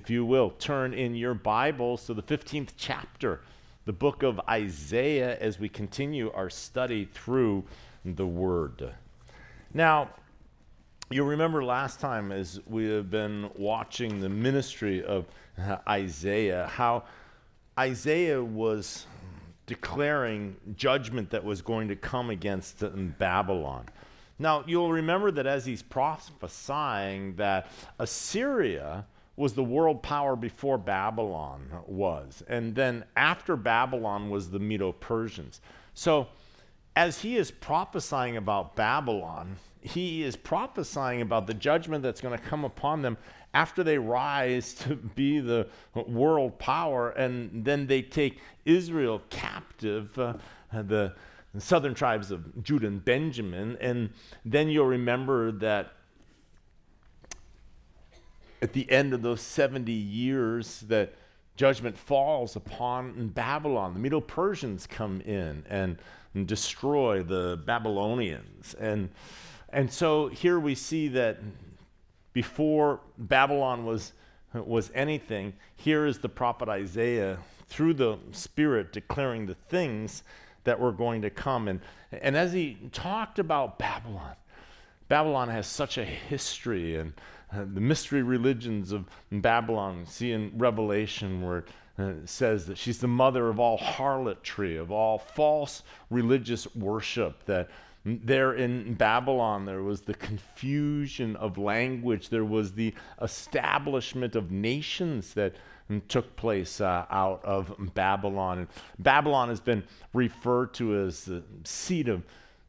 if you will, turn in your Bibles to the 15th chapter, the book of Isaiah, as we continue our study through the Word. Now, you'll remember last time as we have been watching the ministry of Isaiah, how Isaiah was declaring judgment that was going to come against Babylon. Now, you'll remember that as he's prophesying that Assyria was the world power before Babylon was. And then after Babylon was the Medo Persians. So, as he is prophesying about Babylon, he is prophesying about the judgment that's going to come upon them after they rise to be the world power and then they take Israel captive. Uh, the the southern tribes of Judah and Benjamin. And then you'll remember that at the end of those 70 years that judgment falls upon Babylon. The Medo Persians come in and, and destroy the Babylonians. And, and so here we see that before Babylon was, was anything, here is the prophet Isaiah through the Spirit declaring the things that were going to come. And, and as he talked about Babylon, Babylon has such a history and the mystery religions of Babylon. See in Revelation where uh, it says that she's the mother of all harlotry, of all false religious worship. That there in Babylon there was the confusion of language, there was the establishment of nations that took place uh, out of Babylon. And Babylon has been referred to as the seat of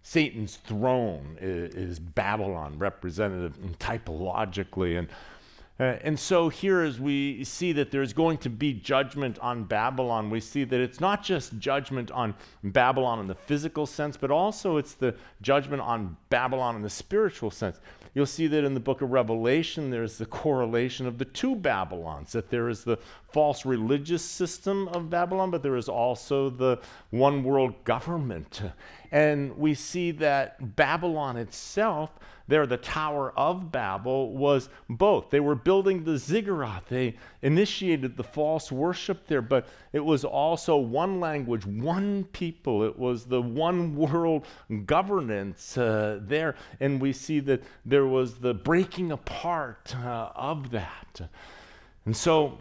Satan's throne is, is Babylon, representative typologically. And, uh, and so here, as we see that there's going to be judgment on Babylon, we see that it's not just judgment on Babylon in the physical sense, but also it's the judgment on Babylon in the spiritual sense. You'll see that in the book of Revelation, there's the correlation of the two Babylons, that there is the false religious system of Babylon, but there is also the one world government. And we see that Babylon itself, there, the Tower of Babel, was both. They were building the ziggurat, they initiated the false worship there, but it was also one language, one people. It was the one world governance uh, there. And we see that there was the breaking apart uh, of that. And so,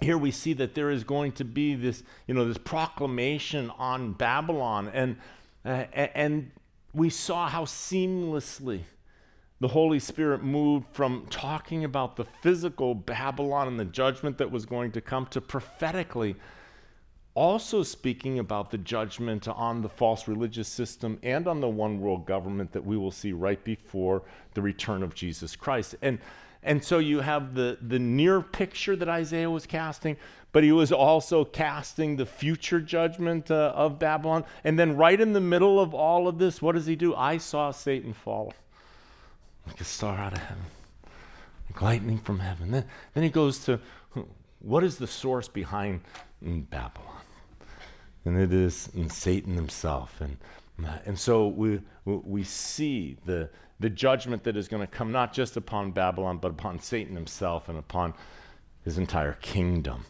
here we see that there is going to be this, you know, this proclamation on Babylon. And uh, and we saw how seamlessly the Holy Spirit moved from talking about the physical Babylon and the judgment that was going to come to prophetically also speaking about the judgment on the false religious system and on the one world government that we will see right before the return of Jesus Christ. And and so you have the, the near picture that Isaiah was casting, but he was also casting the future judgment uh, of Babylon. And then, right in the middle of all of this, what does he do? I saw Satan fall like a star out of heaven, like lightning from heaven. Then, then he goes to what is the source behind mm, Babylon? And it is mm, Satan himself. And, uh, and so we, we see the, the judgment that is going to come not just upon Babylon, but upon Satan himself and upon his entire kingdom.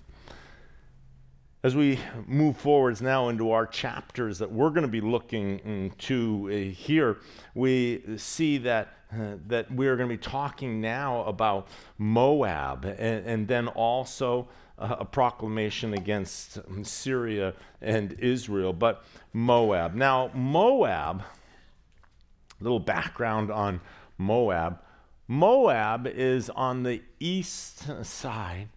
As we move forwards now into our chapters that we're going to be looking into uh, here, we see that, uh, that we're going to be talking now about Moab and, and then also a proclamation against Syria and Israel, but Moab. Now, Moab little background on Moab. Moab is on the east side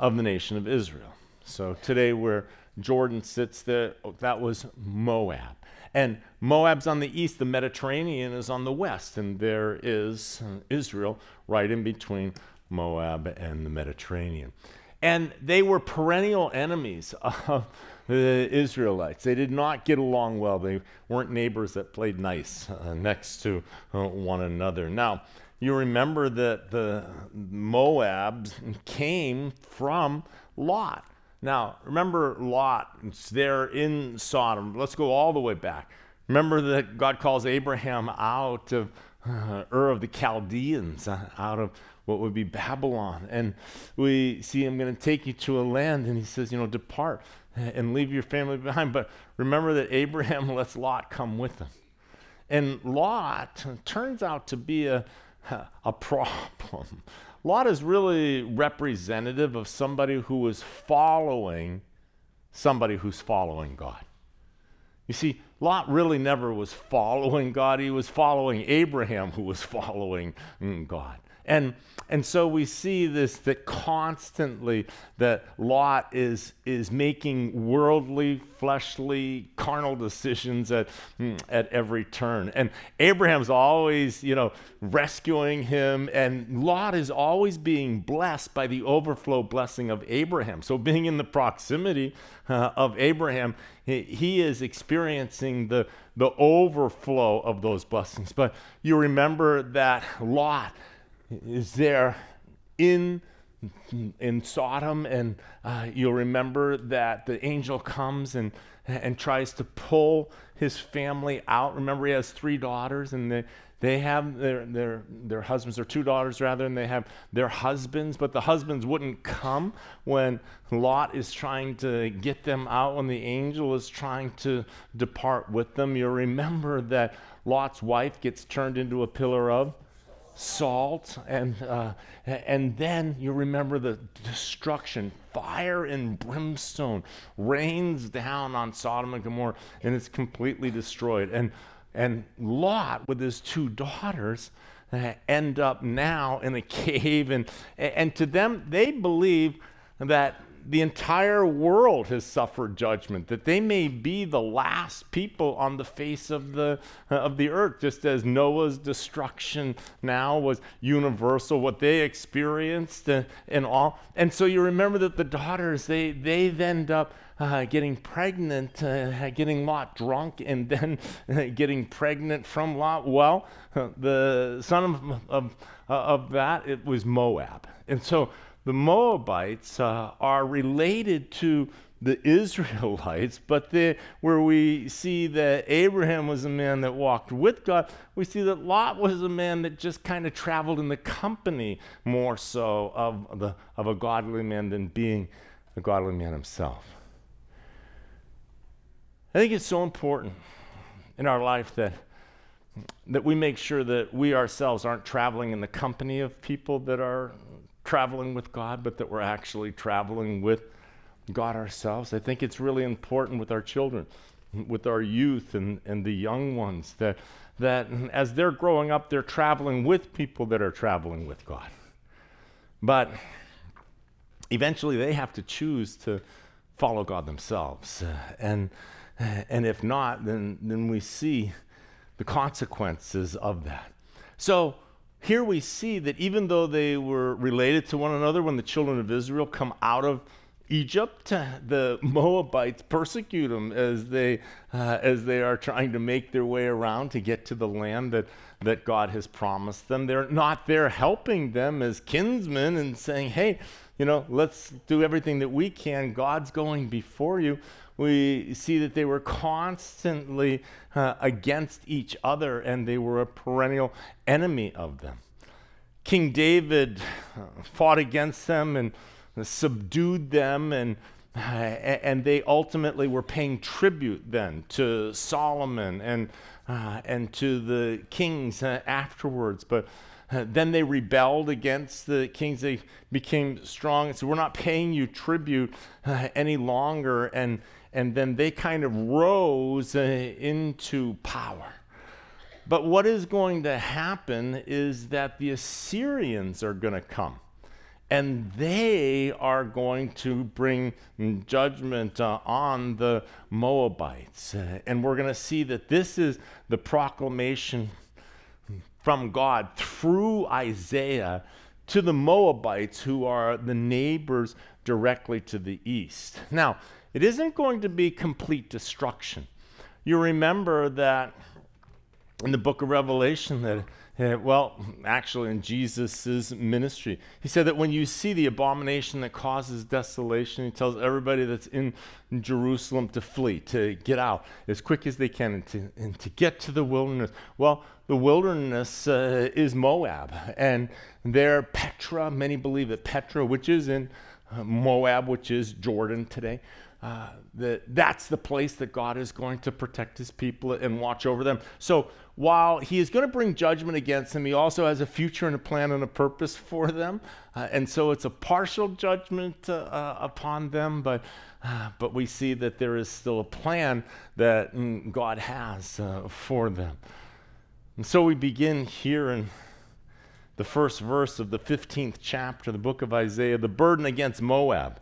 of the nation of Israel. So today, where Jordan sits, there, that was Moab. And Moab's on the east, the Mediterranean is on the west, and there is Israel right in between Moab and the Mediterranean. And they were perennial enemies of the Israelites. They did not get along well. They weren't neighbors that played nice uh, next to uh, one another. Now, you remember that the Moabs came from Lot. Now, remember Lot, it's there in Sodom. Let's go all the way back. Remember that God calls Abraham out of uh, Ur of the Chaldeans, uh, out of what would be Babylon. And we see I'm going to take you to a land, and he says, you know, depart and leave your family behind. But remember that Abraham lets Lot come with him. And Lot turns out to be a, a problem. Lot is really representative of somebody who is following somebody who's following God. You see, Lot really never was following God. He was following Abraham, who was following mm, God. And, and so we see this that constantly that Lot is, is making worldly, fleshly, carnal decisions at, mm, at every turn. And Abraham's always, you know, rescuing him, and Lot is always being blessed by the overflow blessing of Abraham. So being in the proximity uh, of Abraham, he, he is experiencing the, the overflow of those blessings. But you remember that Lot is there in in Sodom, and uh, you'll remember that the angel comes and and tries to pull his family out. Remember, he has three daughters, and they they have their their their husbands, or two daughters rather, and they have their husbands, but the husbands wouldn't come when Lot is trying to get them out. When the angel is trying to depart with them, you'll remember that Lot's wife gets turned into a pillar of salt, and, uh, and then you remember the destruction. Fire and brimstone rains down on Sodom and Gomorrah, and it's completely destroyed. And, and Lot, with his two daughters, uh, end up now in a cave. And, and to them, they believe that the entire world has suffered judgment, that they may be the last people on the face of the, uh, of the earth, just as Noah's destruction now was universal, what they experienced uh, and all. And so you remember that the daughters, they, they end up uh, getting pregnant, uh, getting Lot drunk, and then uh, getting pregnant from Lot. Well, the son of, of, of that, it was Moab. And so the Moabites uh, are related to the Israelites, but they, where we see that Abraham was a man that walked with God, we see that Lot was a man that just kind of traveled in the company more so of, the, of a godly man than being a godly man himself. I think it's so important in our life that, that we make sure that we ourselves aren't traveling in the company of people that are traveling with God, but that we're actually traveling with God ourselves. I think it's really important with our children, with our youth and, and the young ones, that, that as they're growing up, they're traveling with people that are traveling with God. But eventually they have to choose to follow God themselves. Uh, and, and if not, then, then we see the consequences of that. So here we see that even though they were related to one another when the children of Israel come out of Egypt, the Moabites persecute them as they, uh, as they are trying to make their way around to get to the land that, that God has promised them. They're not there helping them as kinsmen and saying, hey, you know, let's do everything that we can. God's going before you we see that they were constantly uh, against each other and they were a perennial enemy of them. King David uh, fought against them and subdued them and and they ultimately were paying tribute then to Solomon and uh, and to the kings uh, afterwards. But uh, then they rebelled against the kings. They became strong and said, "We're not paying you tribute uh, any longer." And and then they kind of rose uh, into power. But what is going to happen is that the Assyrians are going to come and they are going to bring judgment uh, on the Moabites. Uh, and we're going to see that this is the proclamation from God through Isaiah to the Moabites, who are the neighbors directly to the east. Now, it isn't going to be complete destruction. You remember that in the book of Revelation that well, actually, in Jesus' ministry, he said that when you see the abomination that causes desolation, he tells everybody that's in Jerusalem to flee, to get out as quick as they can, and to, and to get to the wilderness. Well, the wilderness uh, is Moab, and there, Petra, many believe that Petra, which is in uh, Moab, which is Jordan today, uh, that that's the place that God is going to protect his people and watch over them. So while he is going to bring judgment against them, he also has a future and a plan and a purpose for them. Uh, and so it's a partial judgment uh, uh upon them, but, uh, but we see that there is still a plan that mm, God has uh, for them. And so we begin here in the first verse of the 15th chapter, the book of Isaiah, the burden against Moab.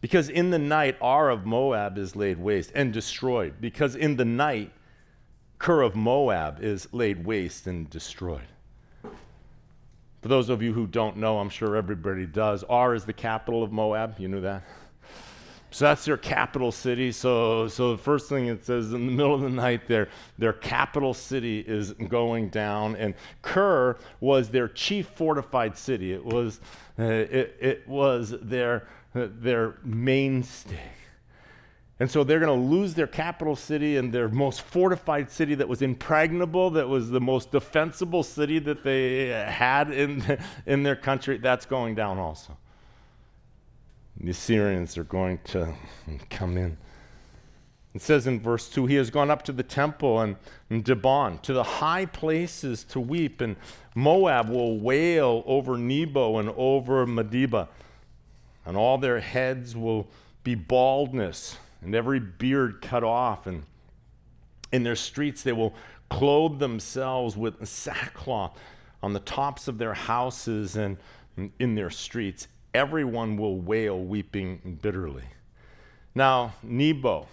Because in the night, Ar of Moab is laid waste and destroyed. Because in the night, Kir of Moab is laid waste and destroyed. For those of you who don't know, I'm sure everybody does, Ar is the capital of Moab. You knew that? So that's their capital city. So, so the first thing it says in the middle of the night, their, their capital city is going down. And Kir was their chief fortified city. It was, uh, it, it was their their mainstay. And so they're going to lose their capital city and their most fortified city that was impregnable, that was the most defensible city that they had in, in their country. That's going down also. The Assyrians are going to come in. It says in verse 2 He has gone up to the temple and, and Dibon, to the high places to weep, and Moab will wail over Nebo and over Medeba and all their heads will be baldness, and every beard cut off, and in their streets they will clothe themselves with sackcloth on the tops of their houses and in their streets. Everyone will wail, weeping bitterly. Now, Nebo,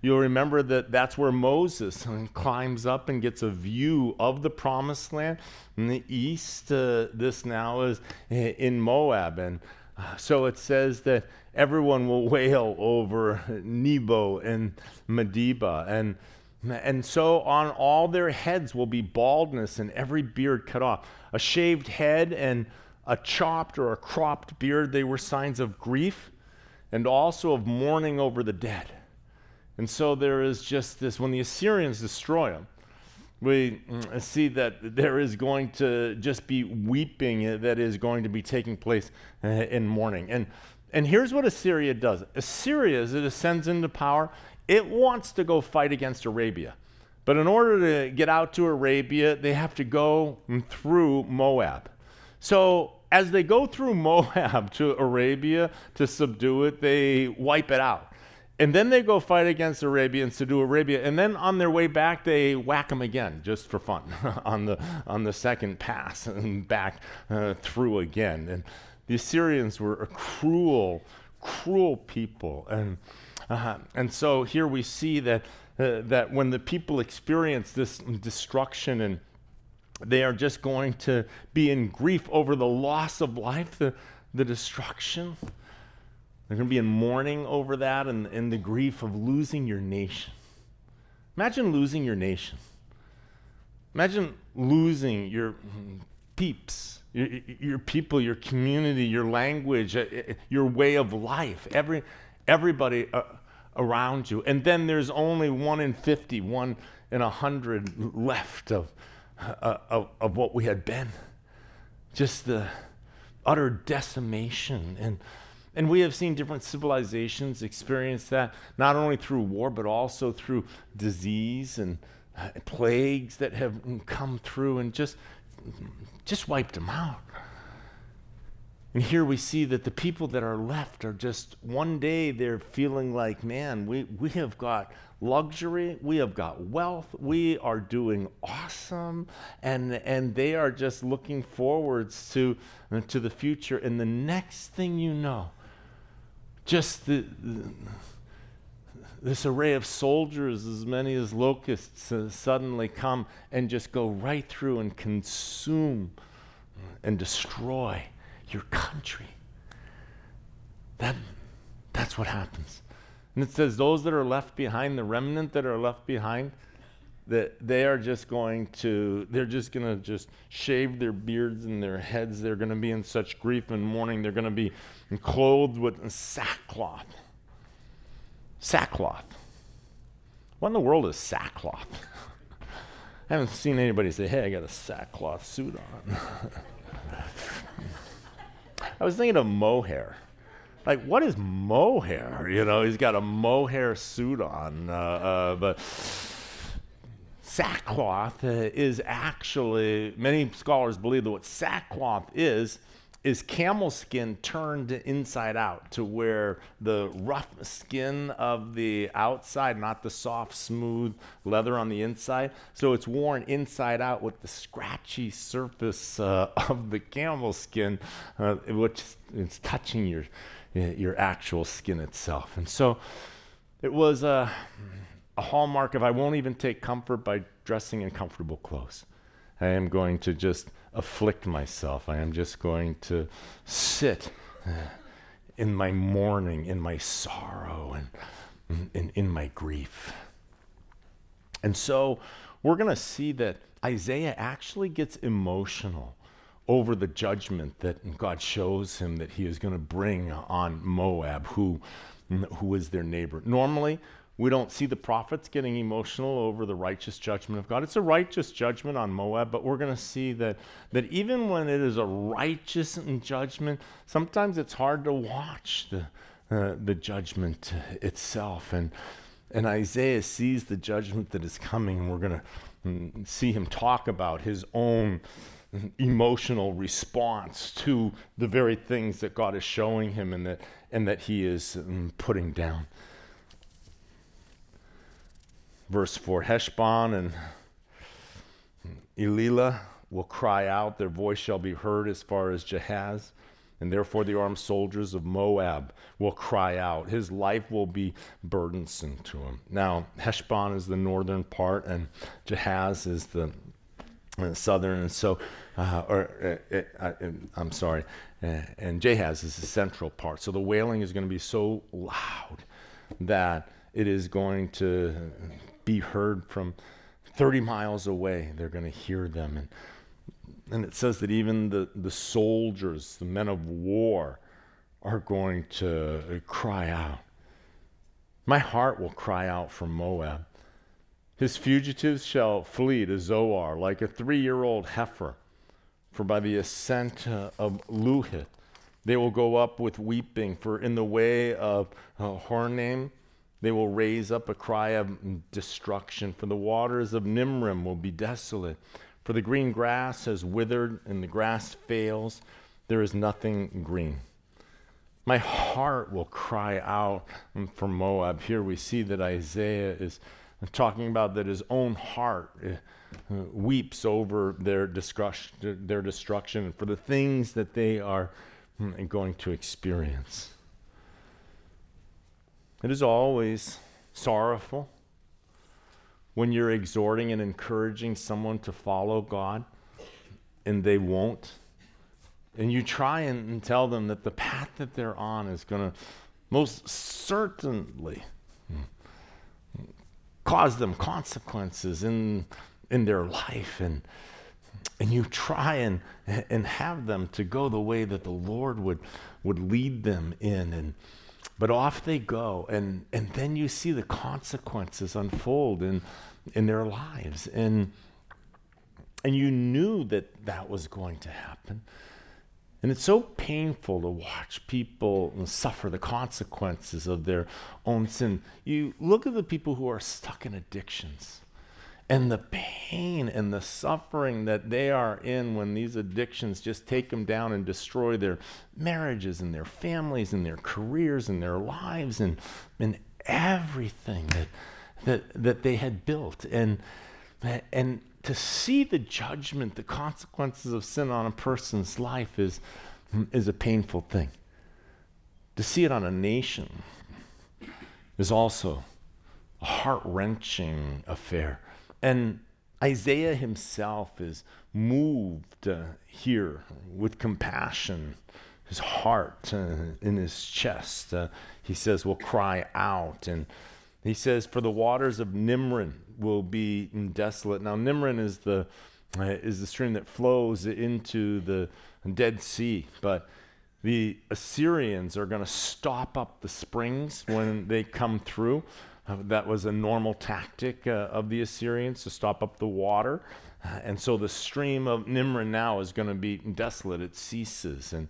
you'll remember that that's where Moses climbs up and gets a view of the promised land. In the east, uh, this now is in Moab. And so it says that everyone will wail over Nebo and Medeba. And, and so on all their heads will be baldness and every beard cut off. A shaved head and a chopped or a cropped beard, they were signs of grief and also of mourning over the dead. And so there is just this when the Assyrians destroy them, we mm, see that there is going to just be weeping that is going to be taking place uh, in mourning. And, and here's what Assyria does Assyria, as it ascends into power, it wants to go fight against Arabia. But in order to get out to Arabia, they have to go through Moab. So as they go through Moab to Arabia to subdue it, they wipe it out. And then they go fight against Arabians to do Arabia. And then on their way back, they whack them again just for fun on, the, on the second pass and back uh, through again. And the Assyrians were a cruel, cruel people. And, uh, and so here we see that, uh, that when the people experience this destruction and they are just going to be in grief over the loss of life, the, the destruction. They're going to be in mourning over that and, and the grief of losing your nation. Imagine losing your nation. Imagine losing your peeps, your, your people, your community, your language, uh, uh, your way of life, every, everybody uh, around you. And then there's only one in 50, one in 100 left of, uh, of, of what we had been. Just the utter decimation and and we have seen different civilizations experience that, not only through war, but also through disease and uh, plagues that have come through and just, just wiped them out. And here we see that the people that are left are just, one day they're feeling like, man, we, we have got luxury, we have got wealth, we are doing awesome, and, and they are just looking forwards to, to the future. And the next thing you know, just the, the, this array of soldiers, as many as locusts, uh, suddenly come and just go right through and consume and destroy your country. That, that's what happens. And it says, those that are left behind, the remnant that are left behind, that they are just going to they're just going to just shave their beards and their heads. They're going to be in such grief and mourning. They're going to be clothed with sackcloth. Sackcloth. What in the world is sackcloth? I haven't seen anybody say hey i got a sackcloth suit on. I was thinking of mohair. Like what is mohair? You know he's got a mohair suit on uh, uh, but sackcloth uh, is actually, many scholars believe that what sackcloth is, is camel skin turned inside out to where the rough skin of the outside, not the soft, smooth leather on the inside. So it's worn inside out with the scratchy surface uh, of the camel skin, uh, which is touching your, your actual skin itself. And so it was a. Uh, a hallmark of I won't even take comfort by dressing in comfortable clothes. I am going to just afflict myself. I am just going to sit uh, in my mourning, in my sorrow, and in, in my grief. And so we're going to see that Isaiah actually gets emotional over the judgment that God shows him that he is going to bring on Moab, who, who is their neighbor. Normally, we don't see the prophets getting emotional over the righteous judgment of God. It's a righteous judgment on Moab, but we're going to see that, that even when it is a righteous judgment, sometimes it's hard to watch the, uh, the judgment itself. And, and Isaiah sees the judgment that is coming, and we're going to mm, see him talk about his own emotional response to the very things that God is showing him and that, and that he is um, putting down verse 4 Heshbon and Elealeh will cry out, their voice shall be heard as far as Jahaz. And therefore, the armed soldiers of Moab will cry out. His life will be burdensome to him. Now, Heshbon is the northern part, and Jahaz is the uh, southern. And so, uh, or uh, uh, uh I'm sorry, uh, and Jahaz is the central part. So the wailing is going to be so loud that it is going to be heard from 30 miles away. They're going to hear them. And, and it says that even the, the soldiers, the men of war, are going to cry out. My heart will cry out for Moab. His fugitives shall flee to Zoar like a three year old heifer. For by the ascent uh, of Luhith they will go up with weeping. For in the way of uh, Horonaim they will raise up a cry of destruction, for the waters of Nimrim will be desolate. For the green grass has withered and the grass fails. There is nothing green. My heart will cry out for Moab. Here we see that Isaiah is talking about that his own heart uh, weeps over their destruction, their destruction for the things that they are mm, going to experience. It is always sorrowful when you're exhorting and encouraging someone to follow God and they won't. And you try and, and tell them that the path that they're on is going to most certainly cause them consequences in, in their life. And, and you try and, and have them to go the way that the Lord would, would lead them in. And, but off they go, and, and then you see the consequences unfold in, in their lives. And, and you knew that that was going to happen. And it's so painful to watch people suffer the consequences of their own sin. You look at the people who are stuck in addictions and the pain and the suffering that they are in when these addictions just take them down and destroy their marriages and their families and their careers and their lives and, and everything that, that, that they had built. And, and to see the judgment, the consequences of sin on a person's life is, is a painful thing. To see it on a nation is also a heart wrenching affair. And Isaiah himself is moved uh, here with compassion, his heart uh, in his chest. Uh, he says, will cry out. And he says, For the waters of Nimrim, will be desolate. Now, Nimrin is the, uh, is the stream that flows into the Dead Sea, but the Assyrians are going to stop up the springs when they come through. Uh, that was a normal tactic uh, of the Assyrians to stop up the water. Uh, and so the stream of Nimrin now is going to be desolate. It ceases. And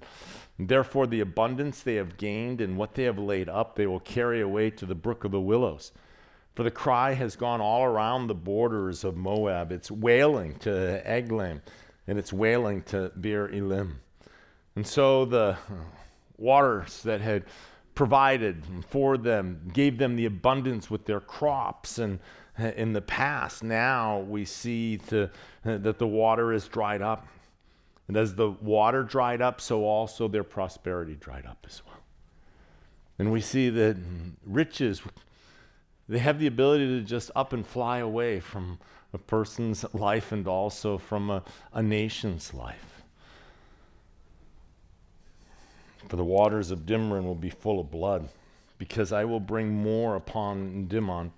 therefore, the abundance they have gained and what they have laid up, they will carry away to the brook of the willows. For the cry has gone all around the borders of Moab. It's wailing to Eglaim, and it's wailing to Beer Elim. And so the waters that had provided for them, gave them the abundance with their crops and in the past. Now we see to, that the water is dried up. And as the water dried up, so also their prosperity dried up as well. And we see that riches they have the ability to just up and fly away from a person's life and also from a, a nation's life. For the waters of Dimon will be full of blood, because I will bring more upon Dimon,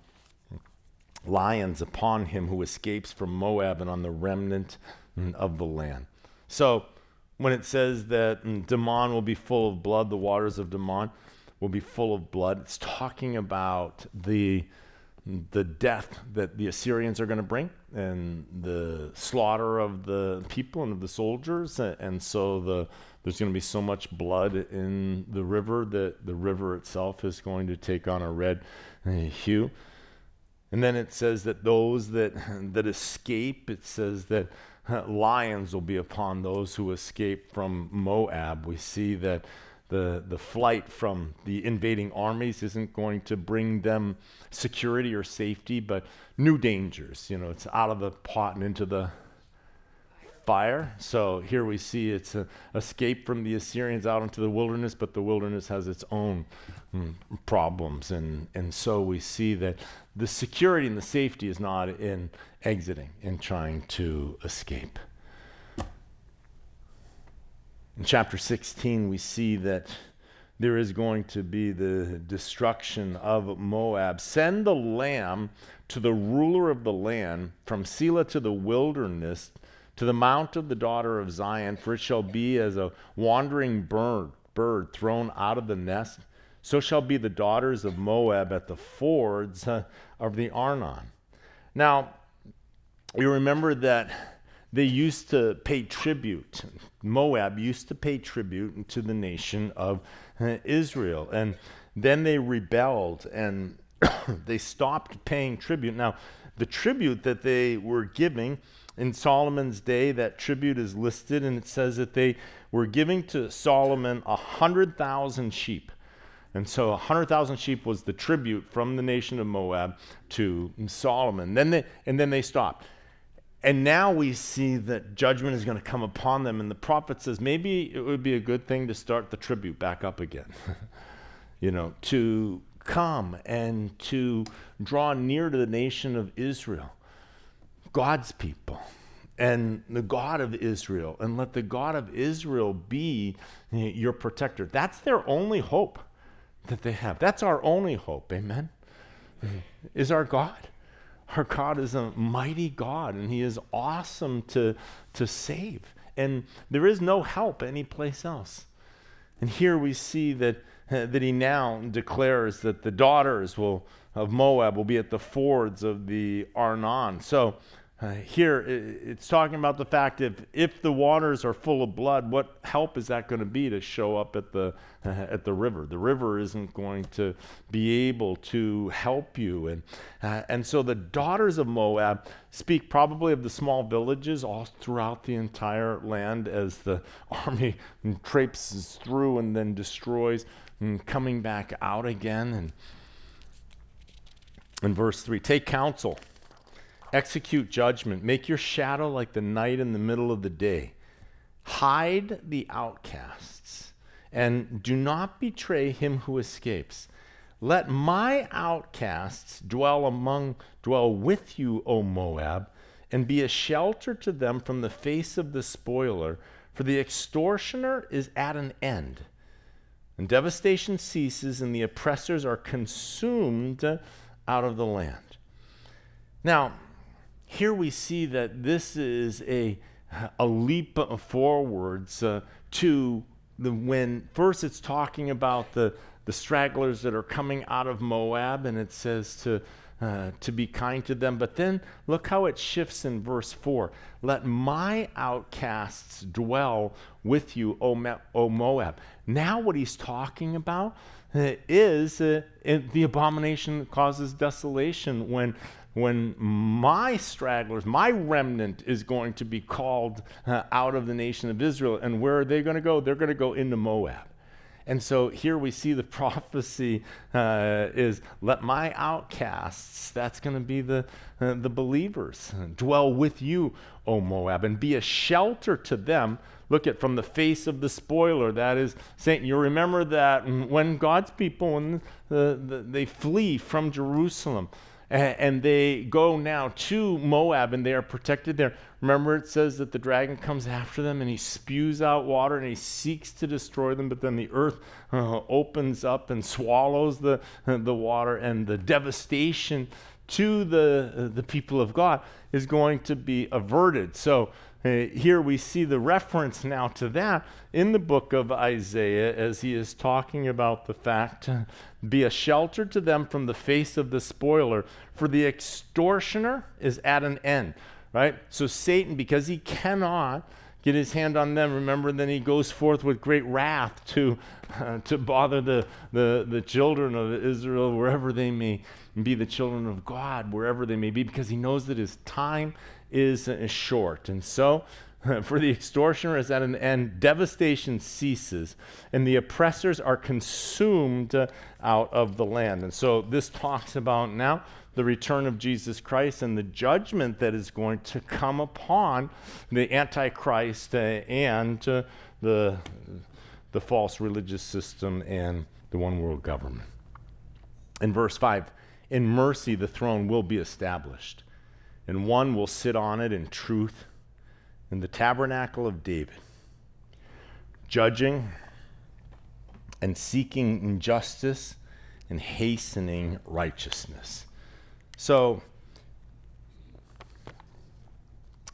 lions upon him who escapes from Moab and on the remnant of the land. So, when it says that mm, Dimon will be full of blood, the waters of Dimon, will be full of blood. It's talking about the, the death that the Assyrians are going to bring and the slaughter of the people and of the soldiers. And so the, there's going to be so much blood in the river that the river itself is going to take on a red uh, hue. And then it says that those that, that escape, it says that uh, lions will be upon those who escape from Moab. We see that the, the flight from the invading armies isn't going to bring them security or safety, but new dangers. You know, it's out of the pot and into the fire. So here we see it's an escape from the Assyrians out into the wilderness, but the wilderness has its own mm, problems. And, and so we see that the security and the safety is not in exiting and trying to escape. In chapter 16, we see that there is going to be the destruction of Moab. Send the lamb to the ruler of the land from Sela to the wilderness to the mount of the daughter of Zion, for it shall be as a wandering bird, bird thrown out of the nest. So shall be the daughters of Moab at the fords of the Arnon. Now, you remember that they used to pay tribute. Moab used to pay tribute to the nation of uh, Israel. And then they rebelled and they stopped paying tribute. Now, the tribute that they were giving in Solomon's day, that tribute is listed, and it says that they were giving to Solomon a hundred thousand sheep. And so a hundred thousand sheep was the tribute from the nation of Moab to Solomon. Then they, and then they stopped. And now we see that judgment is going to come upon them. And the prophet says maybe it would be a good thing to start the tribute back up again. you know, to come and to draw near to the nation of Israel, God's people, and the God of Israel, and let the God of Israel be your protector. That's their only hope that they have. That's our only hope. Amen. Is our God. Our God is a mighty God, and He is awesome to, to save. And there is no help anyplace else. And here we see that, uh, that He now declares that the daughters will, of Moab will be at the fords of the Arnon. So uh, here, it's talking about the fact if, if the waters are full of blood, what help is that going to be to show up at the, uh, at the river? The river isn't going to be able to help you. And, uh, and so the daughters of Moab speak probably of the small villages all throughout the entire land as the army traipses through and then destroys and coming back out again. And in verse 3, take counsel Execute judgment. Make your shadow like the night in the middle of the day. Hide the outcasts and do not betray him who escapes. Let my outcasts dwell among dwell with you, O Moab, and be a shelter to them from the face of the spoiler, for the extortioner is at an end. And devastation ceases, and the oppressors are consumed out of the land. Now, here we see that this is a, a leap forwards uh, to the when first it's talking about the, the stragglers that are coming out of Moab, and it says to uh, to be kind to them. But then look how it shifts in verse 4. Let my outcasts dwell with you, O, Moab. Now, what he's talking about uh, is uh, the abomination that causes desolation when when my stragglers, my remnant is going to be called uh, out of the nation of Israel. And where are they going to go? They're going to go into Moab. And so here we see the prophecy uh, is let my outcasts, that's going to be the, uh, the believers, dwell with you, O Moab, and be a shelter to them. Look at from the face of the spoiler. That is saying, you remember that when God's people, when the, the, they flee from Jerusalem, and they go now to Moab and they are protected there. Remember, it says that the dragon comes after them and he spews out water and he seeks to destroy them, but then the earth uh, opens up and swallows the, uh, the water, and the devastation to the, uh, the people of God is going to be averted. So, uh, here we see the reference now to that in the book of Isaiah as he is talking about the fact be a shelter to them from the face of the spoiler, for the extortioner is at an end. Right? So Satan, because he cannot get his hand on them, remember, then he goes forth with great wrath to, uh, to bother the, the, the children of Israel wherever they may be, the children of God wherever they may be, because he knows that his time is, short. And so, for the extortioner is at an end, devastation ceases, and the oppressors are consumed uh, out of the land. And so, this talks about now the return of Jesus Christ and the judgment that is going to come upon the Antichrist uh, and uh, the, the false religious system and the one world government. In verse 5, in mercy the throne will be established and one will sit on it in truth in the tabernacle of David, judging and seeking justice and hastening righteousness. So,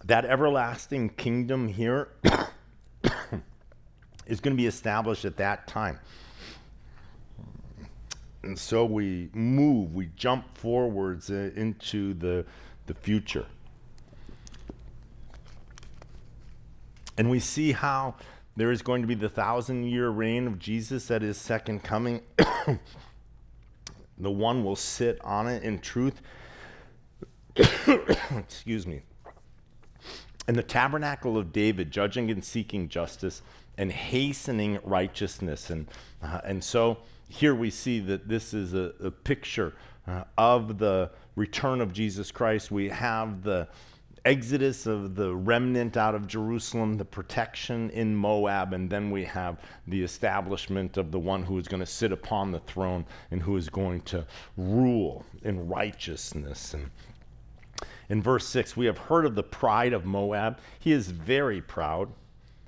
that everlasting kingdom here is going to be established at that time. And so we move, we jump forwards uh, into the the future. And we see how there is going to be the thousand year reign of Jesus at his second coming. the one will sit on it in truth. Excuse me. In the tabernacle of David, judging and seeking justice and hastening righteousness. And, uh, and so here we see that this is a, a picture uh, of the return of Jesus Christ. We have the exodus of the remnant out of Jerusalem, the protection in Moab, and then we have the establishment of the one who is going to sit upon the throne and who is going to rule in righteousness. And in verse 6, we have heard of the pride of Moab. He is very proud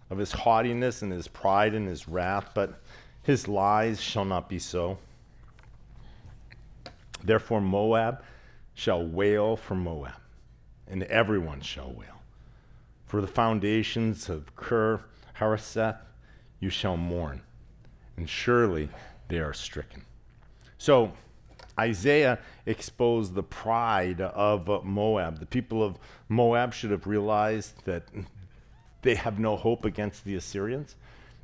of his haughtiness and his pride and his wrath, but his lies shall not be so. Therefore, Moab shall wail for Moab, and everyone shall wail. For the foundations of Kir Hareseth you shall mourn, and surely they are stricken. So Isaiah exposed the pride of Moab. The people of Moab should have realized that they have no hope against the Assyrians,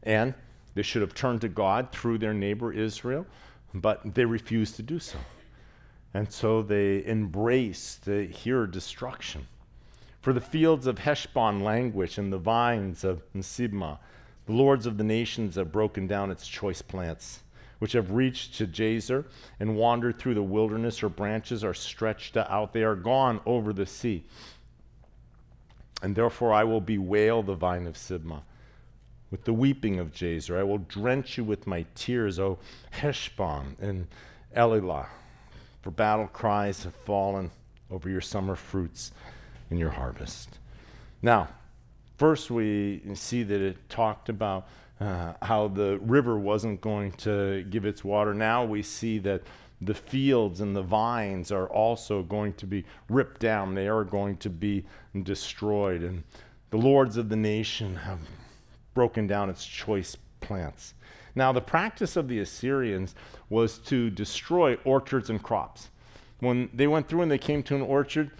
and they should have turned to God through their neighbor Israel, but they refused to do so. And so they embraced the here destruction. For the fields of Heshbon languish, and the vines of Sibmah. The lords of the nations have broken down its choice plants, which have reached to Jazer and wandered through the wilderness. Her branches are stretched out, they are gone over the sea. And therefore I will bewail the vine of Sibmah with the weeping of Jazer. I will drench you with my tears, O Heshbon and Elealeh for battle cries have fallen over your summer fruits and your harvest. Now, first we see that it talked about uh, how the river wasn't going to give its water. Now we see that the fields and the vines are also going to be ripped down. They are going to be destroyed. And the lords of the nation have broken down its choice plants. Now, the practice of the Assyrians was to destroy orchards and crops. When they went through and they came to an orchard,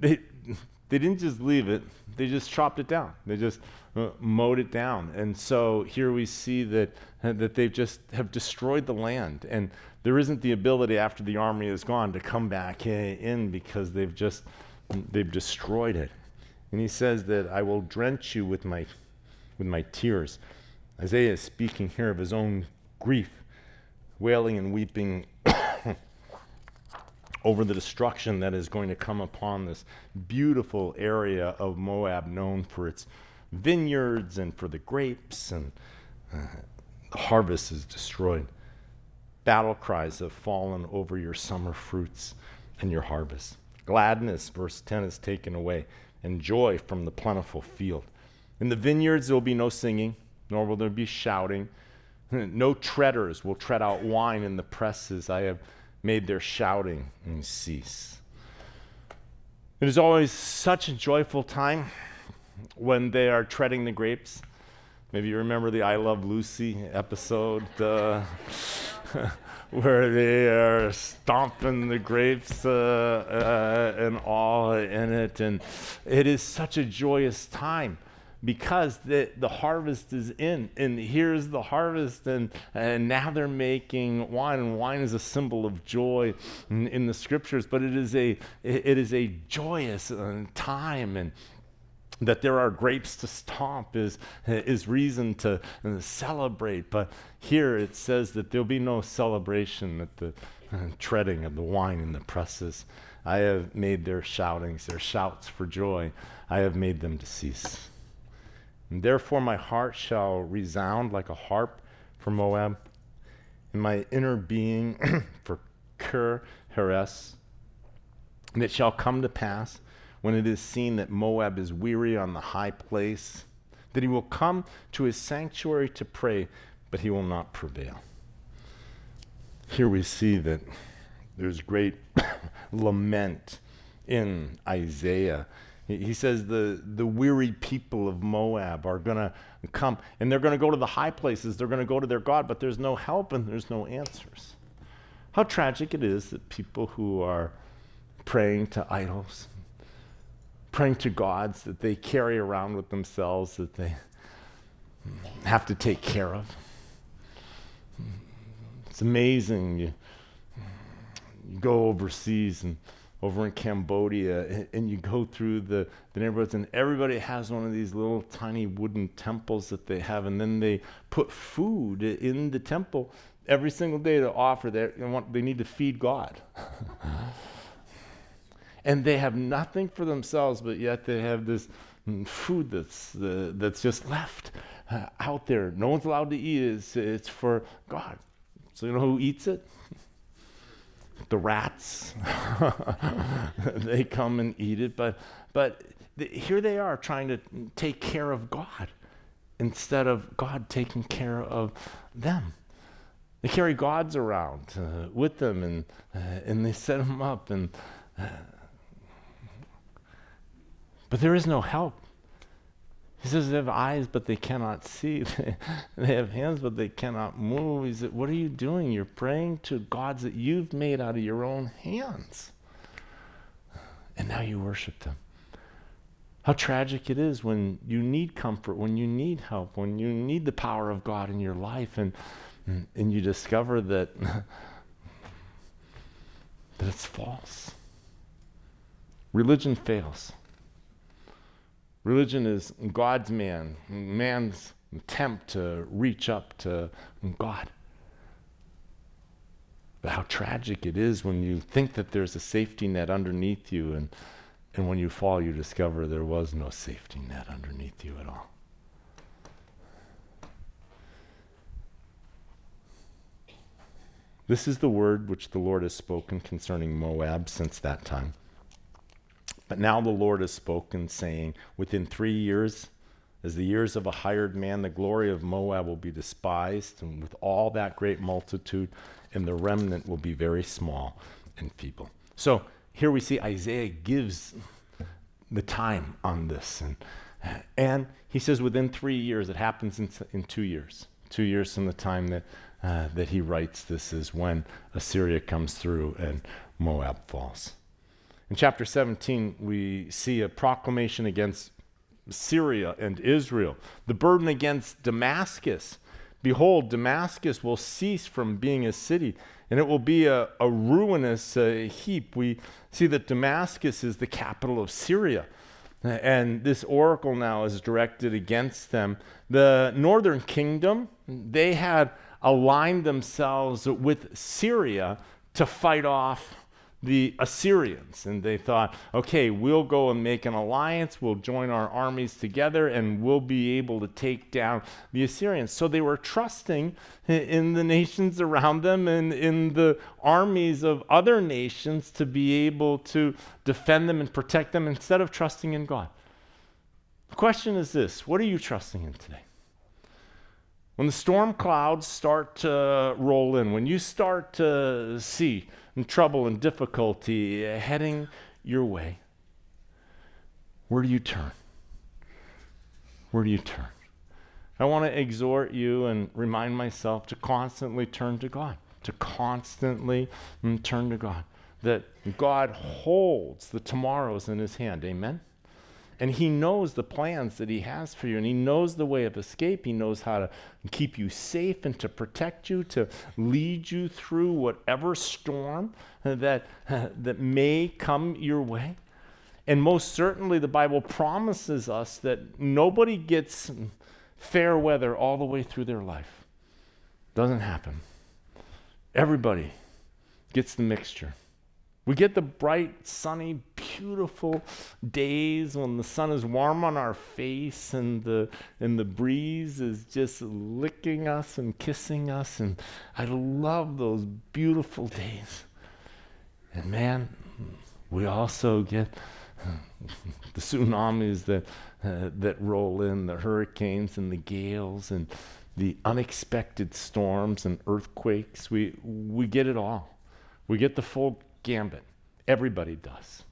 they, they didn't just leave it, they just chopped it down. They just uh, mowed it down. And so here we see that, uh, that they just have destroyed the land. And there isn't the ability after the army is gone to come back in because they've just they've destroyed it. And he says that I will drench you with my with my tears. Isaiah is speaking here of his own grief, wailing and weeping over the destruction that is going to come upon this beautiful area of Moab known for its vineyards and for the grapes, and uh, the harvest is destroyed. Battle cries have fallen over your summer fruits and your harvest. Gladness, verse 10, is taken away, and joy from the plentiful field. In the vineyards, there will be no singing nor will there be shouting. No treaders will tread out wine in the presses. I have made their shouting and cease. It is always such a joyful time when they are treading the grapes. Maybe you remember the I Love Lucy episode uh, where they are stomping the grapes uh, uh, and all in it. And it is such a joyous time because the, the harvest is in and here's the harvest and, and now they're making wine and wine is a symbol of joy in, in the scriptures but it is a it is a joyous uh, time and that there are grapes to stomp is, is reason to uh, celebrate but here it says that there'll be no celebration at the uh, treading of the wine in the presses. I have made their shoutings their shouts for joy. I have made them to cease and therefore my heart shall resound like a harp for Moab, and my inner being for Kir Heres. And it shall come to pass when it is seen that Moab is weary on the high place, that he will come to his sanctuary to pray, but he will not prevail. Here we see that there's great lament in Isaiah he says the, the weary people of Moab are going to come and they're going to go to the high places. They're going to go to their God, but there's no help and there's no answers. How tragic it is that people who are praying to idols, praying to gods that they carry around with themselves, that they have to take care of. It's amazing. You, you go overseas and over in Cambodia, and you go through the, the neighborhoods, and everybody has one of these little tiny wooden temples that they have, and then they put food in the temple every single day to offer. They, want, they need to feed God. and they have nothing for themselves, but yet they have this food that's, uh, that's just left uh, out there. No one's allowed to eat it, it's, it's for God. So, you know who eats it? The rats. They come and eat it but but th- here they are trying to take care of god instead of god taking care of them. They carry gods around uh, with them and uh, and they set them up and uh, but there is no help he says they have eyes, but they cannot see. they have hands, but they cannot move. He said, What are you doing? You're praying to gods that you've made out of your own hands. And now you worship them. How tragic it is when you need comfort, when you need help, when you need the power of God in your life, and, and you discover that, that it's false. Religion fails. Religion is God's man, man's attempt to reach up to God. But how tragic it is when you think that there's a safety net underneath you, and, and when you fall, you discover there was no safety net underneath you at all. This is the word which the Lord has spoken concerning Moab since that time. But now the Lord has spoken, saying, Within three years, as the years of a hired man, the glory of Moab will be despised, and with all that great multitude, and the remnant will be very small and feeble. So here we see Isaiah gives the time on this. And, and he says within three years, it happens in, in two years. Two years from the time that, uh, that he writes this is when Assyria comes through and Moab falls. In chapter 17, we see a proclamation against Syria and Israel, the burden against Damascus. Behold, Damascus will cease from being a city, and it will be a, a ruinous uh, heap. We see that Damascus is the capital of Syria, and this oracle now is directed against them. The northern kingdom, they had aligned themselves with Syria to fight off the Assyrians. And they thought, okay, we'll go and make an alliance, we'll join our armies together, and we'll be able to take down the Assyrians. So they were trusting in the nations around them and in the armies of other nations to be able to defend them and protect them instead of trusting in God. The question is this what are you trusting in today? When the storm clouds start to roll in, when you start to see trouble and difficulty heading your way, where do you turn? Where do you turn? I want to exhort you and remind myself to constantly turn to God, to constantly mm, turn to God. That God holds the tomorrows in his hand. Amen? And he knows the plans that he has for you, and he knows the way of escape. He knows how to keep you safe and to protect you, to lead you through whatever storm that, that may come your way. And most certainly, the Bible promises us that nobody gets fair weather all the way through their life. Doesn't happen. Everybody gets the mixture. We get the bright, sunny, beautiful days when the sun is warm on our face and the, and the breeze is just licking us and kissing us. And I love those beautiful days. And man, we also get the tsunamis that, uh, that roll in, the hurricanes and the gales and the unexpected storms and earthquakes. We, we get it all. We get the full gambit. Everybody does.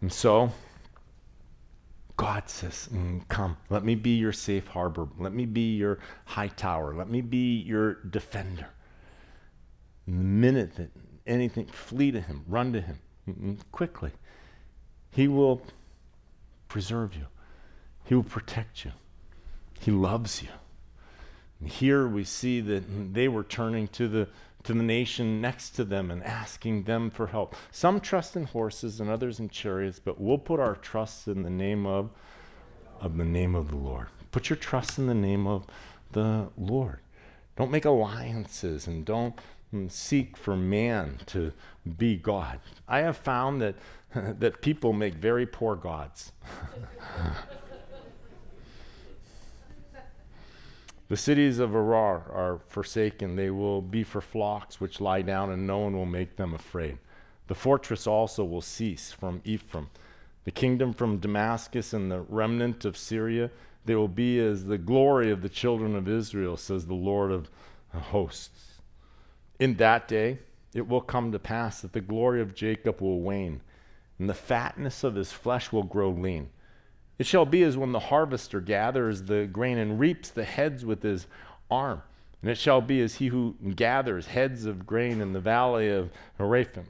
And so, God says, mm, Come, let me be your safe harbor. Let me be your high tower. Let me be your defender. the minute that anything, flee to Him, run to Him mm, quickly. He will preserve you, He will protect you, He loves you. And here we see that they were turning to the to the nation next to them and asking them for help. Some trust in horses and others in chariots, but we'll put our trust in the name of, of the name of the Lord. Put your trust in the name of the Lord. Don't make alliances and don't mm, seek for man to be God. I have found that that people make very poor gods. The cities of Aroer are forsaken. They will be for flocks which lie down, and no one will make them afraid. The fortress also will cease from Ephraim. The kingdom from Damascus and the remnant of Syria, they will be as the glory of the children of Israel, says the Lord of hosts. In that day, it will come to pass that the glory of Jacob will wane, and the fatness of his flesh will grow lean it shall be as when the harvester gathers the grain and reaps the heads with his arm. And it shall be as he who gathers heads of grain in the valley of Rephaim.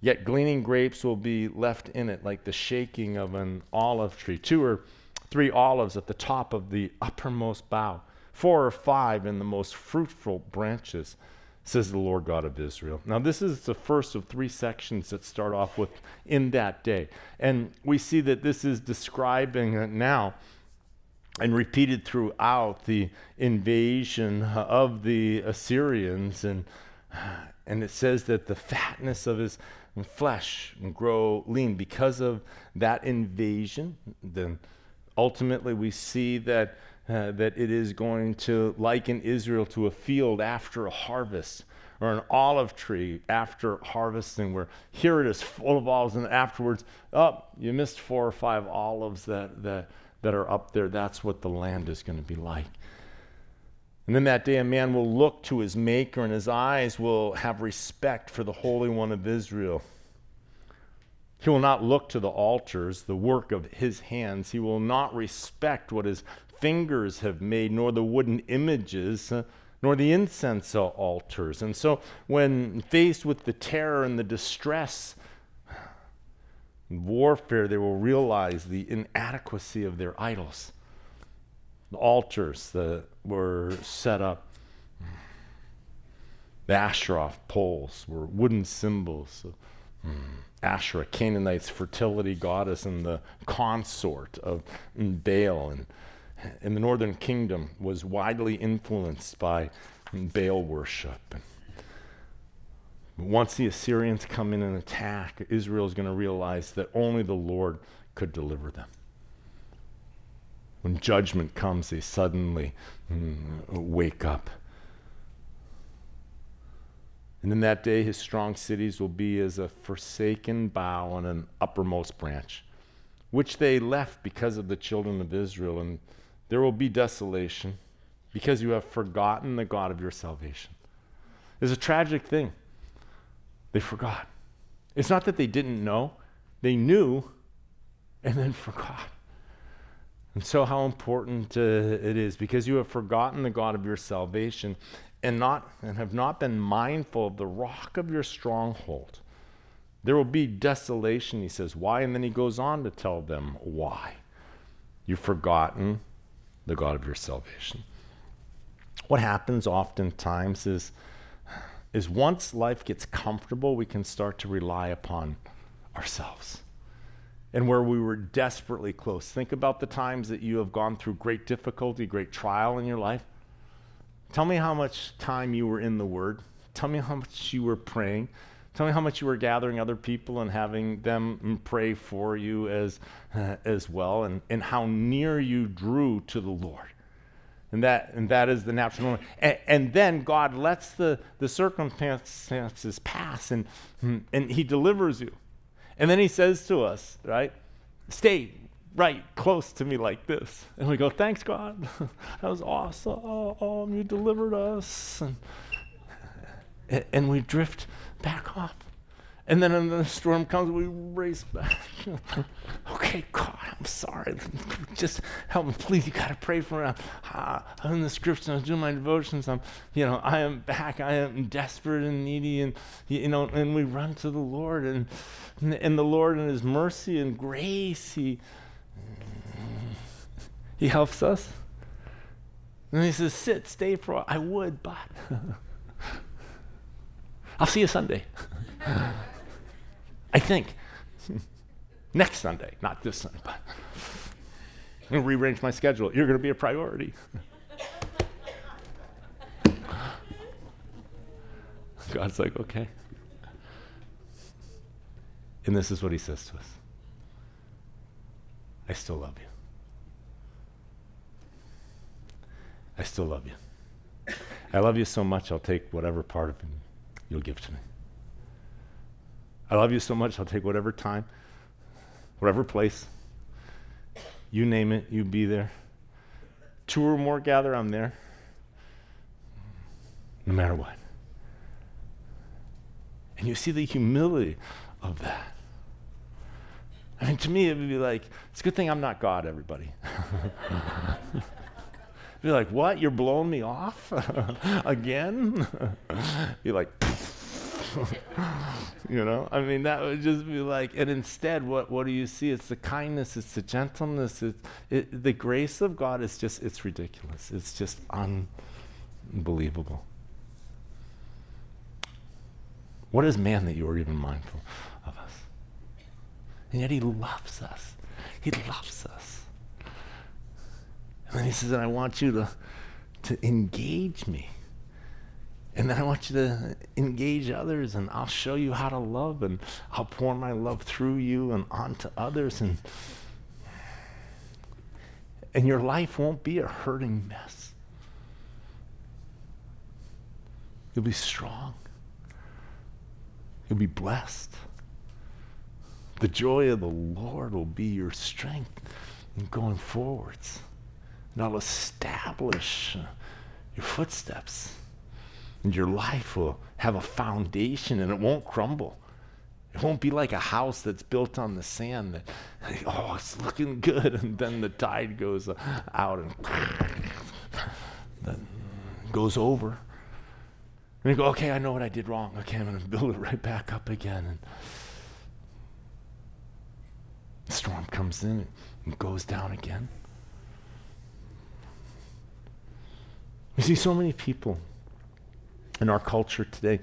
Yet gleaning grapes will be left in it like the shaking of an olive tree. Two or three olives at the top of the uppermost bough, four or five in the most fruitful branches says the Lord God of Israel. Now, this is the first of three sections that start off with in that day. And we see that this is describing it now and repeated throughout the invasion of the Assyrians. And, and it says that the fatness of his flesh grow lean because of that invasion. Then ultimately, we see that uh, that it is going to liken Israel to a field after a harvest or an olive tree after harvesting, where here it is full of olives, and afterwards, oh, you missed four or five olives that, that, that are up there. That's what the land is going to be like. And then that day, a man will look to his Maker, and his eyes will have respect for the Holy One of Israel. He will not look to the altars, the work of his hands. He will not respect what his fingers have made, nor the wooden images, uh, nor the incense altars. And so, when faced with the terror and the distress, warfare, they will realize the inadequacy of their idols. The altars that were set up, the Asherah poles were wooden symbols. Of, Asherah, Canaanite's fertility goddess and the consort of Baal, and in the northern kingdom was widely influenced by Baal worship. But Once the Assyrians come in and attack, Israel is going to realize that only the Lord could deliver them. When judgment comes, they suddenly mm, wake up. And in that day, his strong cities will be as a forsaken bough on an uppermost branch, which they left because of the children of Israel. And there will be desolation because you have forgotten the God of your salvation. It's a tragic thing. They forgot. It's not that they didn't know, they knew and then forgot. And so, how important uh, it is because you have forgotten the God of your salvation and, not, and have not been mindful of the rock of your stronghold. There will be desolation, he says. Why? And then he goes on to tell them why. You've forgotten the God of your salvation. What happens oftentimes is is once life gets comfortable, we can start to rely upon ourselves. And where we were desperately close. Think about the times that you have gone through great difficulty, great trial in your life. Tell me how much time you were in the Word. Tell me how much you were praying. Tell me how much you were gathering other people and having them pray for you as, uh, as well, and, and how near you drew to the Lord. And that, and that is the natural. And, and then God lets the, the circumstances pass and, and He delivers you. And then He says to us, right, stay right close to me like this. And we go, thanks, God. that was awesome. Oh, you delivered us. And, and we drift back off. And then when the storm comes, we race back. okay, God, I'm sorry. Just help me, please. You got to pray for me. I'm in the scriptures. I'm doing my devotions. I'm, you know, I am back. I am desperate and needy, and you know, and we run to the Lord, and and the Lord in His mercy and grace, He He helps us. And He says, "Sit, stay for." I would, but I'll see you Sunday. I think. Next Sunday, not this Sunday, but I'm going to rearrange my schedule. You're going to be a priority. God's like, okay. And this is what he says to us I still love you. I still love you. I love you so much, I'll take whatever part of it you'll give to me. I love you so much, I'll take whatever time, whatever place. You name it, you be there. Two or more gather, I'm there. No matter what. And you see the humility of that. I mean, to me, it would be like, it's a good thing I'm not God, everybody. be like, what? You're blowing me off again? be like, you know, I mean, that would just be like, and instead, what, what do you see? It's the kindness, it's the gentleness, it's, it, the grace of God is just, it's ridiculous. It's just unbelievable. What is man that you are even mindful of us? And yet he loves us. He loves us. And then he says, and I want you to, to engage me. And then I want you to engage others, and I'll show you how to love, and I'll pour my love through you and onto others. And, and your life won't be a hurting mess. You'll be strong, you'll be blessed. The joy of the Lord will be your strength in going forwards. And I'll establish your footsteps. And your life will have a foundation and it won't crumble. It won't be like a house that's built on the sand that, oh, it's looking good, and then the tide goes out and goes over. And you go, okay, I know what I did wrong. Okay, I'm going to build it right back up again. And the storm comes in and goes down again. We see so many people in our culture today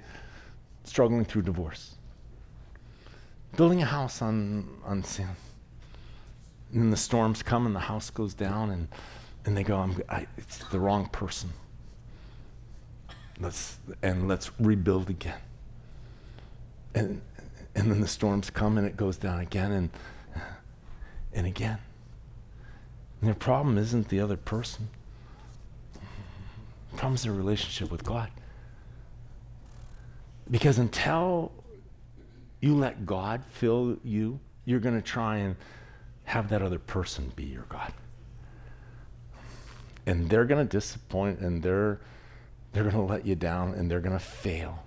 struggling through divorce, building a house on, on sand. And then the storms come and the house goes down, and, and they go, I'm, I, it's the wrong person. Let's, and let's rebuild again. And, and then the storms come and it goes down again and, and again. And the problem isn't the other person. The problem is the relationship with God. Because until you let God fill you, you're going to try and have that other person be your God. And they're going to disappoint and they're they're going to let you down and they're going to fail.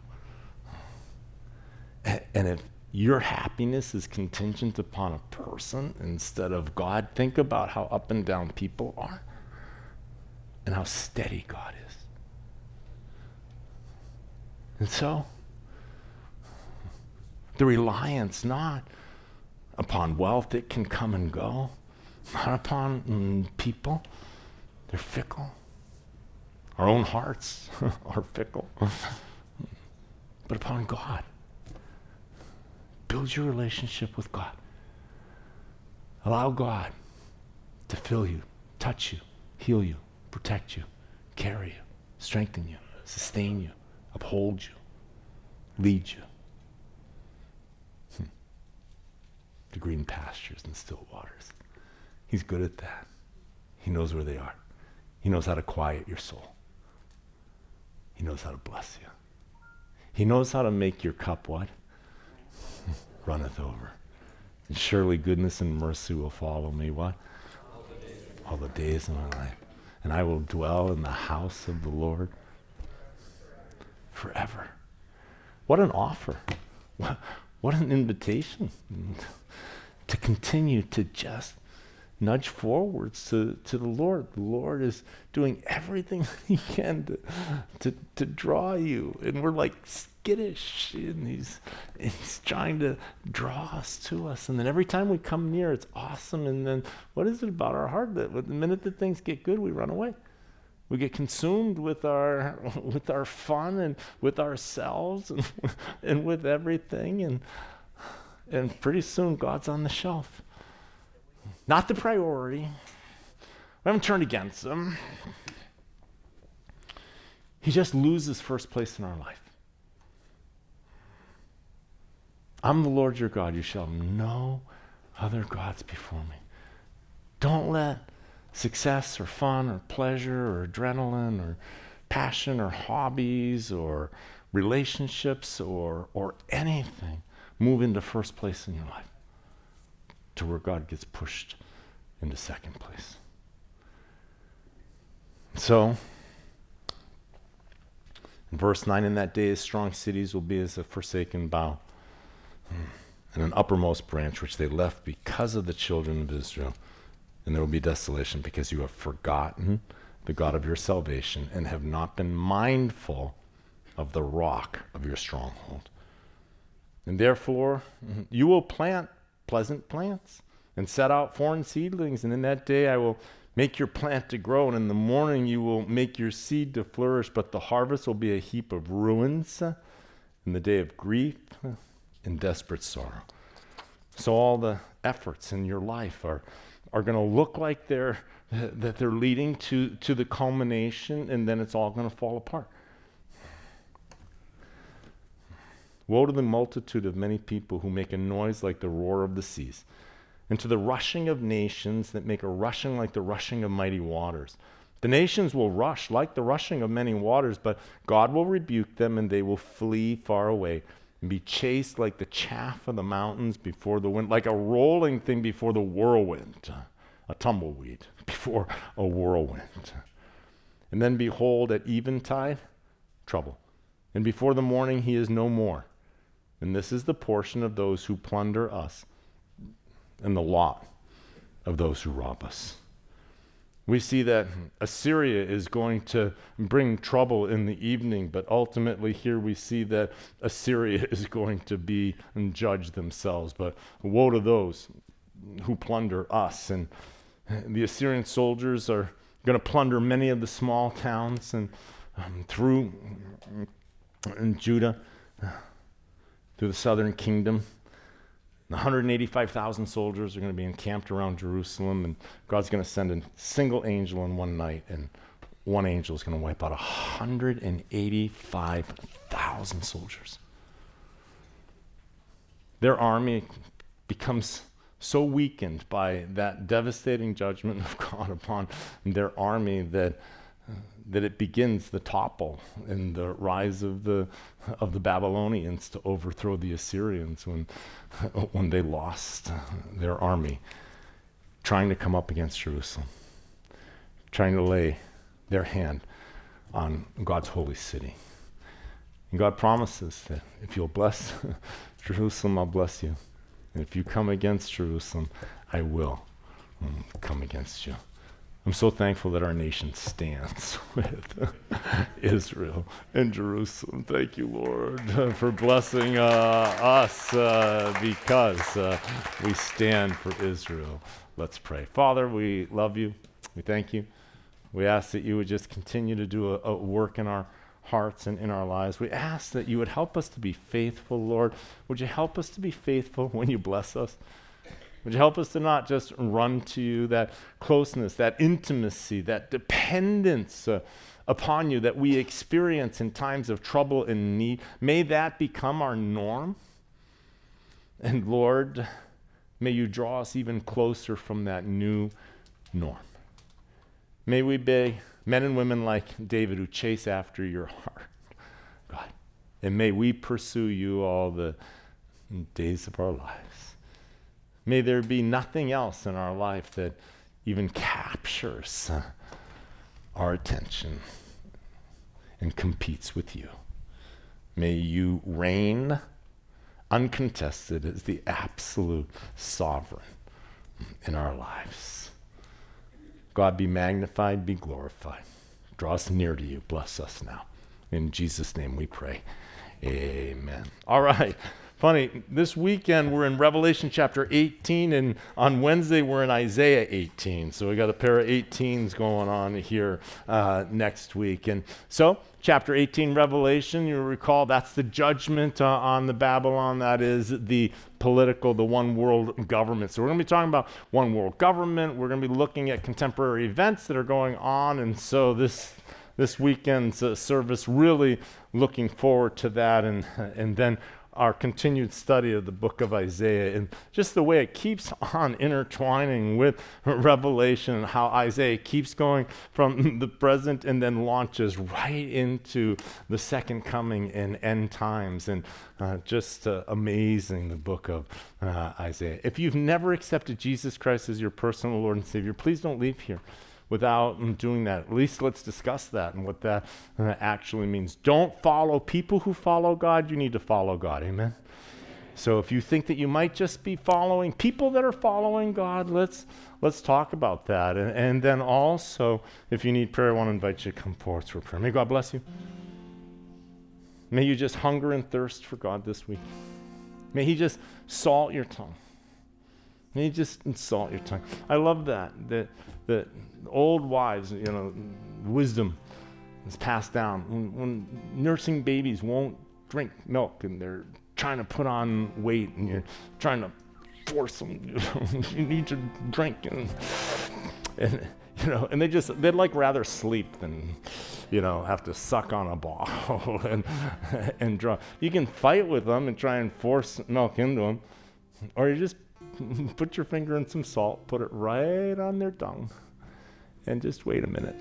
And, if your happiness is contingent upon a person instead of God, think about how up and down people are and how steady God is. And so, the reliance not upon wealth, that can come and go, not upon mm, people, they're fickle. Our own hearts are fickle, but upon God. Build your relationship with God. Allow God to fill you, touch you, heal you, protect you, carry you, strengthen you, sustain you, uphold you, lead you. To green pastures and still waters. He's good at that. He knows where they are. He knows how to quiet your soul. He knows how to bless you. He knows how to make your cup what? Runneth over. And surely goodness and mercy will follow me what? All the days, All the days of my life. And I will dwell in the house of the Lord forever. What an offer. What, an invitation to continue to just nudge forwards to, to the Lord. The Lord is doing everything He can to, to, to draw you. And we're like skittish, and he's, he's trying to draw us to us. And then every time we come near, it's awesome. And then what is it about our heart that the minute that things get good, we run away? We get consumed with our with our fun and with ourselves and, and with everything and and pretty soon God's on the shelf not the priority. We haven't turned against him. He just loses first place in our life. I'm the Lord your God. You shall know other gods before me. Don't let success or fun or pleasure or adrenaline or passion or hobbies or relationships or, or anything move into first place in your life to where God gets pushed into second place. So, in verse 9, in that day, strong cities will be as a forsaken bough, hmm, and an uppermost branch which they left because of the children of Israel. And there will be desolation because you have forgotten the God of your salvation and have not been mindful of the rock of your stronghold. And therefore, you will plant pleasant plants and set out foreign seedlings. And in that day I will make your plant to grow, and in the morning you will make your seed to flourish. But the harvest will be a heap of ruins in the day of grief and desperate sorrow. So all the efforts in your life are, are going to look like they're, that they're leading to, to the culmination, and then it's all going to fall apart. Woe to the multitude of many people who make a noise like the roar of the seas, and to the rushing of nations that make a rushing like the rushing of mighty waters. The nations will rush like the rushing of many waters, but God will rebuke them, and they will flee far away and be chased like the chaff of the mountains before the wind, like a rolling thing before the whirlwind, a tumbleweed before a whirlwind. And then behold, at eventide, trouble. And before the morning, he is no more. And this is the portion of those who plunder us, and the lot of those who rob us. We see that mm-hmm. Assyria is going to bring trouble in the evening, but ultimately, here we see that Assyria is going to be and judge themselves. But woe to those who plunder us. And the Assyrian soldiers are going to plunder many of the small towns and um, through mm, mm, in Judah, uh, through the southern kingdom. 185,000 soldiers are going to be encamped around Jerusalem, and God's going to send a single angel in one night, and one angel is going to wipe out 185,000 soldiers. Their army becomes so weakened by that devastating judgment of God upon their army that that it begins the topple and the rise of the of the Babylonians to overthrow the Assyrians when when they lost their army trying to come up against Jerusalem trying to lay their hand on God's holy city. And God promises that if you'll bless Jerusalem I'll bless you. And if you come against Jerusalem I will um, come against you I'm so thankful that our nation stands with Israel and Jerusalem. Thank you, Lord, for blessing uh, us uh, because uh, we stand for Israel. Let's pray. Father, we love you. We thank you. We ask that you would just continue to do a, a work in our hearts and in our lives. We ask that you would help us to be faithful, Lord. Would you help us to be faithful when you bless us? Would you help us to not just run to you, that closeness, that intimacy, that dependence uh, upon you that we experience in times of trouble and need? May that become our norm. And Lord, may you draw us even closer from that new norm. May we be men and women like David who chase after your heart, God. And may we pursue you all the days of our lives. May there be nothing else in our life that even captures our attention and competes with you. May you reign uncontested as the absolute sovereign in our lives. God be magnified, be glorified. Draw us near to you. Bless us now. In Jesus' name we pray. Amen. All right. Funny, this weekend we're in Revelation chapter 18, and on Wednesday we're in Isaiah 18. So we got a pair of 18s going on here uh, next week. And so, chapter 18, Revelation, you recall that's the judgment uh, on the Babylon. That is the political, the one world government. So we're going to be talking about one world government. We're going to be looking at contemporary events that are going on. And so this this weekend's uh, service really looking forward to that and and then our continued study of the book of Isaiah and just the way it keeps on intertwining with Revelation and how Isaiah keeps going from the present and then launches right into the second coming and end times. And uh, just uh, amazing, the book of uh, Isaiah. If you've never accepted Jesus Christ as your personal Lord and Savior, please don't leave here without doing that. At least let's discuss that and what that uh, actually means. Don't follow people who follow God. You need to follow God. Amen. So if you think that you might just be following people that are following God, let's let's talk about that. And, and then also, if you need prayer, I want to invite you to come forward for prayer. May God bless you. May you just hunger and thirst for God this week. May He just salt your tongue. May He just insult your tongue. I love that that that old wives, you know, wisdom is passed down. When, when, nursing babies won't drink milk and they're trying to put on weight and you're trying to force them, you, know, you need to drink and, and you know, and they just they'd like rather sleep than, you know, have to suck on a bottle and and draw. You can fight with them and try and force milk into them, or you just put your finger in some salt, put it right on their tongue, and just wait a minute.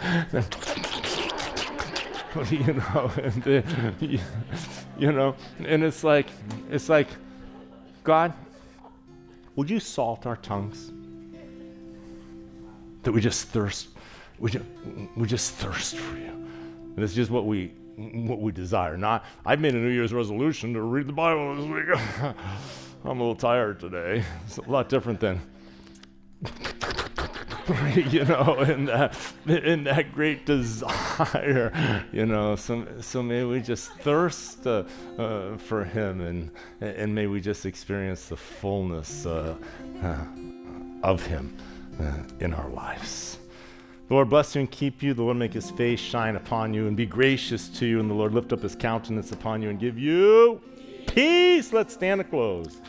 you know, and, you, you know, and it's like, it's like, God, would you salt our tongues? that we just thirst, we just, we just thirst for you. And it's just what we what we desire. Not I've made a New Year's resolution to read the Bible this week. I'm a little tired today. It's a lot different than you know, in that, in that great desire, you know. So, so may we just thirst uh, uh, for Him, and and may we just experience the fullness uh, uh of Him uh, in our lives. The Lord bless you and keep you. The Lord make His face shine upon you and be gracious to you, and the Lord lift up His countenance upon you and give you peace. Let's stand and close.